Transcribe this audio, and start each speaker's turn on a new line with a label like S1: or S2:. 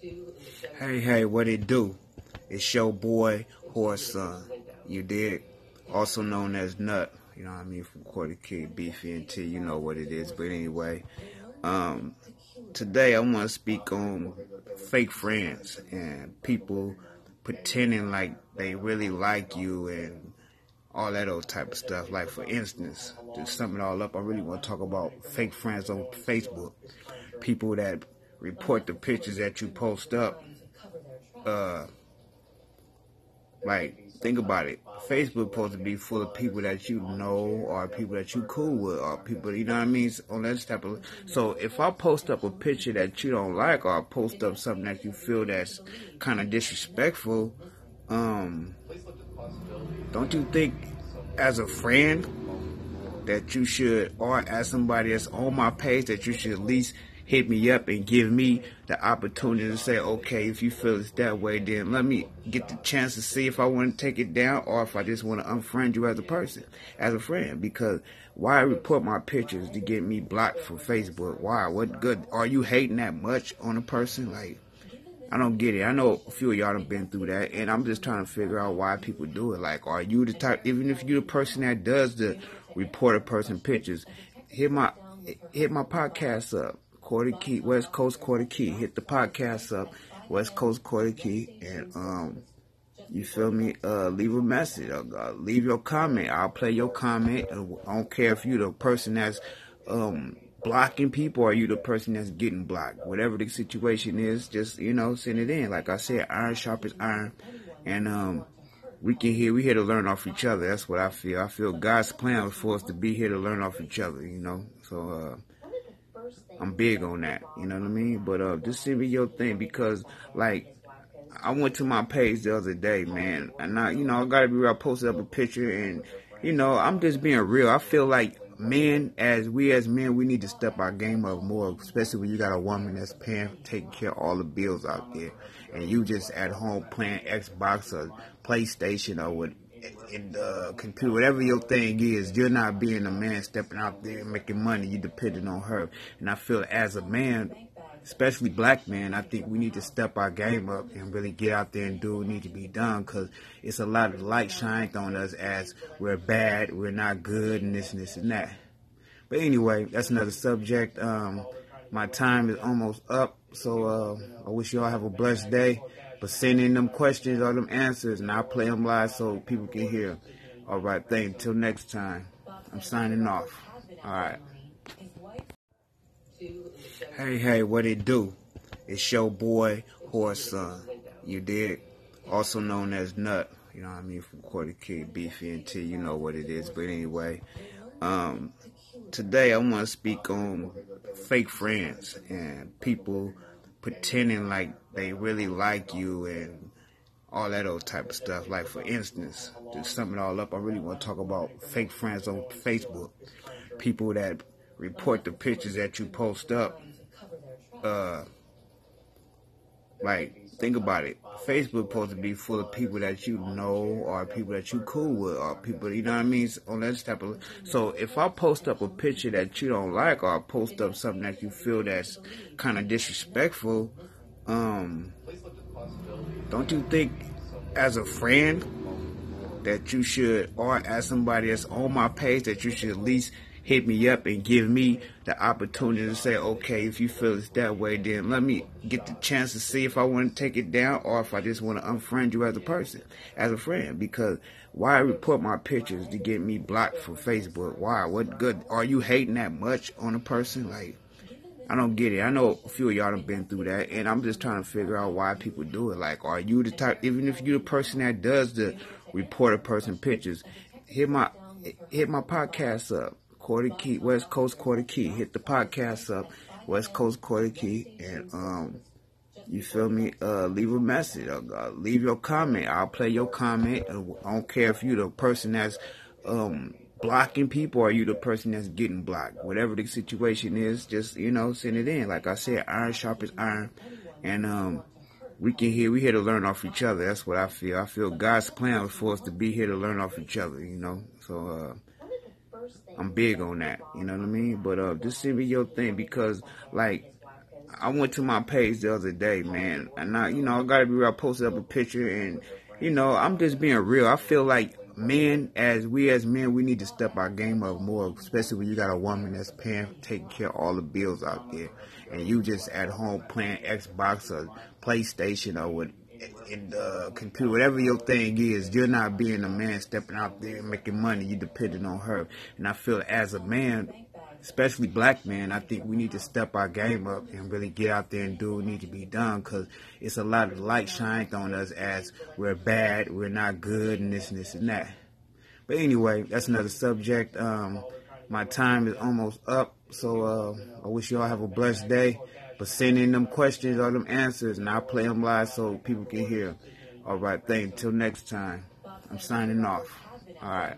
S1: Hey, hey, what it do? It's your boy, Horse Son. You did? Also known as Nut. You know what I mean? From Quarter Key, Beefy and T. You know what it is. But anyway, um, today I want to speak on fake friends and people pretending like they really like you and all that old type of stuff. Like, for instance, to sum it all up, I really want to talk about fake friends on Facebook. People that report the pictures that you post up. Uh, like, think about it. Facebook supposed to be full of people that you know or people that you cool with or people, you know what I mean? On that type of, so if I post up a picture that you don't like or I post up something that you feel that's kind of disrespectful, um, don't you think as a friend that you should, or as somebody that's on my page, that you should at least hit me up and give me the opportunity to say, okay, if you feel it's that way, then let me get the chance to see if I want to take it down or if I just want to unfriend you as a person, as a friend. Because why report my pictures to get me blocked from Facebook? Why? What good? Are you hating that much on a person? Like, I don't get it. I know a few of y'all have been through that, and I'm just trying to figure out why people do it. Like, are you the type, even if you're the person that does the report a person pictures, hit my hit my podcast up. Quarter Key, West Coast Quarter Key. Hit the podcast up, West Coast Quarter Key, and um, you feel me? Uh, leave a message. Uh, leave your comment. I'll play your comment. I don't care if you're the person that's um blocking people or you the person that's getting blocked. Whatever the situation is, just you know, send it in. Like I said, iron sharpens iron, and um, we can hear we here to learn off each other. That's what I feel. I feel God's plan was for us to be here to learn off each other. You know, so. uh I'm big on that. You know what I mean? But uh, just send me your thing because like I went to my page the other day, man, and I, you know, I gotta be real. I posted up a picture, and you know, I'm just being real. I feel like men, as we as men, we need to step our game up more, especially when you got a woman that's paying, taking care of all the bills out there, and you just at home playing Xbox or PlayStation or what in the computer, whatever your thing is, you're not being a man stepping out there and making money. You're depending on her. And I feel as a man, especially black man, I think we need to step our game up and really get out there and do what needs to be done because it's a lot of light shined on us as we're bad, we're not good, and this and this and that. But anyway, that's another subject. Um, my time is almost up, so uh, I wish you all have a blessed day. But send in them questions or them answers, and I'll play them live so people can hear. All right, thank. Until next time, I'm signing off. All right. Hey, hey, what it do? It's your boy, Horse Son. You did? Also known as Nut. You know what I mean? From Quarter Key, Beefy and T. You know what it is. But anyway, um, today I want to speak on fake friends and people pretending like they really like you and all that old type of stuff. Like for instance, to sum it all up, I really want to talk about fake friends on Facebook. People that report the pictures that you post up. Uh, like think about it. Facebook supposed to be full of people that you know or people that you cool with or people, you know what I mean? On that type of. So if I post up a picture that you don't like or I post up something that you feel that's kind of disrespectful, um, don't you think as a friend that you should, or as somebody that's on my page, that you should at least hit me up and give me the opportunity to say, okay, if you feel it's that way, then let me get the chance to see if I want to take it down or if I just want to unfriend you as a person, as a friend. Because why report my pictures to get me blocked from Facebook? Why? What good? Are you hating that much on a person? Like, I don't get it. I know a few of y'all have been through that, and I'm just trying to figure out why people do it. Like, are you the type? Even if you're the person that does the report a person pictures, hit my hit my podcast up. Quarter Key, West Coast Quarter Key. Hit the podcast up, West Coast Quarter Key, and um, you feel me? Uh, leave a message. Uh, leave your comment. I'll play your comment. I don't care if you're the person that's um blocking people or you the person that's getting blocked. Whatever the situation is, just you know, send it in. Like I said, iron sharpens iron, and um, we can hear we here to learn off each other. That's what I feel. I feel God's plan was for us to be here to learn off each other. You know, so. uh I'm big on that. You know what I mean? But uh, just send me your thing because, like, I went to my page the other day, man, and I, you know, I gotta be real. I posted up a picture, and you know, I'm just being real. I feel like men, as we as men, we need to step our game up more, especially when you got a woman that's paying, taking care of all the bills out there, and you just at home playing Xbox or PlayStation or what in the computer, whatever your thing is, you're not being a man stepping out there and making money. You're depending on her, and I feel as a man, especially black men, I think we need to step our game up and really get out there and do what needs to be done because it's a lot of light shined on us as we're bad, we're not good, and this and this and that. But anyway, that's another subject. Um, my time is almost up, so uh, I wish y'all have a blessed day. But send in them questions or them answers, and I'll play them live so people can hear. All right, thanks. Until next time, I'm signing off. All right.